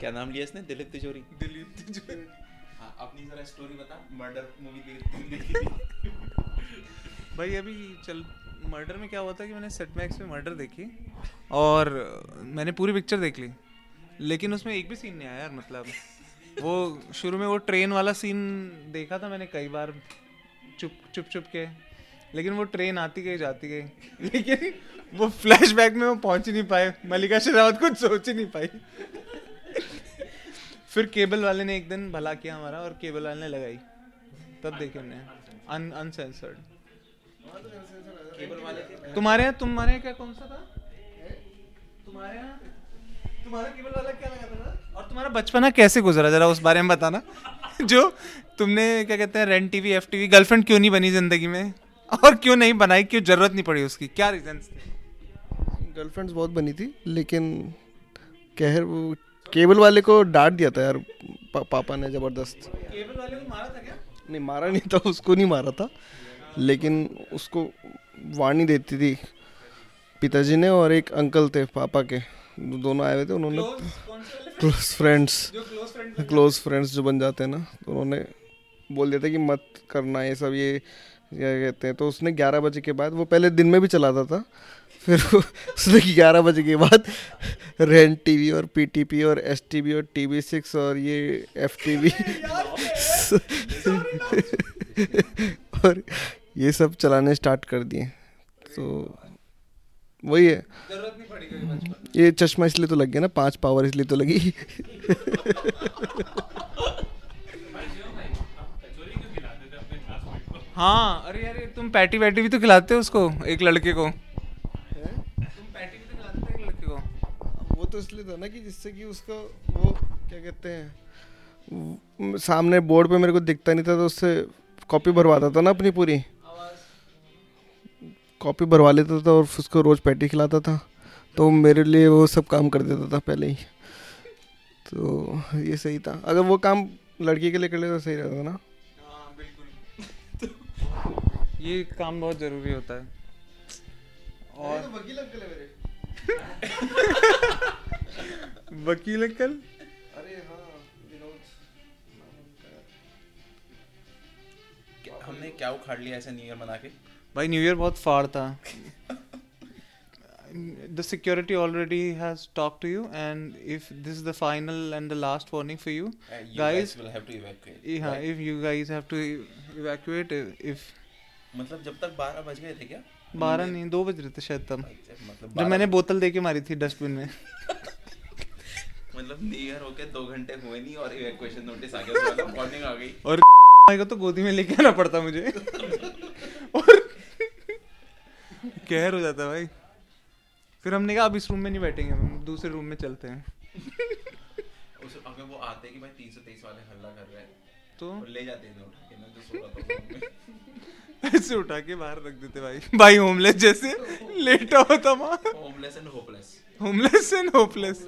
क्या नाम लिया इसने? दिलीप तिजोरी। दिलीप तिजोरी। हाँ अपनी जरा स्टोरी बता। मर्डर मूवी देखी भाई अभी चल मर्डर में क्या हुआ था कि मैंने सेट मैक्स में मर्डर देखी और मैंने पूरी पिक्चर देख ली। लेकिन उसमें एक भी सीन नहीं आया यार मतलब। वो शुरू में वो ट्रेन वाला सीन देखा था मैंने कई बार चुप चुप चुप के। लेकिन वो ट्रेन आती गई जाती गई। लेकिन वो फ्लैशबैक में वो पहुँच ही नहीं पाए। मल्लिका शेरावत कुछ सोच ही नहीं पाई। फिर केबल वाले ने एक दिन भला किया हमारा और केबल वाले ने लगाई। तब देखी हमने। अन अनसेंसर्ड तुम्हारे यहाँ तुम्हारे यहाँ क्या, कौन सा था? तुम्हारे यहाँ? तुम्हारा केबल वाला क्या लगा था? और तुम्हारा बचपना कैसे गुजरा? जरा उस बारे में बताना। जो तुमने, क्या कहते हैं rent TV F TV girlfriend क्यों नहीं बनी ज़िंदगी में? और क्यों नहीं बनाई? क्यों ज़रूरत नहीं पड़ी उसकी? क्या रीजन थे? गर्लफ्रेंड्स बहुत बनी थी, लेकिन कहर वो केबल वाले को डांट दिया था यार पा, पापा ने ज़बरदस्त। केबल वाले को मारा था क्या? नहीं मारा नहीं था उसको नहीं मारा था लेकिन उसको वाणी देती थी पिताजी ने और एक अंकल थे पापा के दोनों आए हुए थे उन्होंने close friends close close friends जो बन जाते हैं ना तो उन्होंने बोल दिया था कि मत करना ये सब ये क्या कहते हैं तो उसने ग्यारह बजे के बाद वो पहले दिन में भी चलाता था फिर उसने ग्यारह बजे के बाद रेंट टीवी और पीटीपी और एस टीवी और टीवी सिक्स और ये एफ़ टीवी और ये सब चलाने स्टार्ट कर दिए। तो वही है। ये चश्मा इसलिए तो लग गया ना पाँच पावर इसलिए तो लगी। हाँ अरे यार तुम पैटी वैटी भी तो खिलाते हो उसको एक लड़के को। तुम पैटी भी तो खिलाते हो एक लड़के को। वो तो इसलिए था ना कि जिससे कि उसको वो क्या कहते हैं सामने बोर्ड पे मेरे को दिखता नहीं था तो उससे कॉपी भरवाता था ना अपनी पूरी। कॉपी भरवा लेता था और उसको रोज पैटी खिलाता था। तो मेरे लिए वो सब काम कर देता था पहले ही। तो ये सही था। अगर वो काम लड़की के लिए कर ले तो सही रहता था ना। ये काम बहुत ज़रूरी होता है। और वकील अंकल क्या उखाड़ लिया ऐसे न्यू ईयर मना के? भाई न्यू ईयर बहुत फाड़ था। The security already has talk to you and if this the final and the last warning for you guys will have to evacuate हाँ if you guys have to evacuate if मतलब जब तक बारह बज गए थे क्या? बारह नहीं दो बज रहे थे शायद तब। मतलब जब मैंने बोतल दे के मारी थी डस्टबिन में। मतलब न्यू ईयर होके दो घंटे हुए नहीं और इवैक्यूएशन नोटिस आ गया मतलब वार्निंग आ गई। और भाई को तो गोदी में लेके आना पड़ता मुझे। और कहर हो जाता भाई। फिर हमने कहा अब इस रूम में नहीं बैठेंगे हम दूसरे रूम में चलते हैं। उस अगर वो आते कि भाई 323 वाले हल्ला कर रहे हैं तो? ले जाते हैं उठा के। ऐसे उठा के बाहर रख देते भाई। भाई होमलेस जैसे लेटा होता वहाँ। Homeless and hopeless homeless and hopeless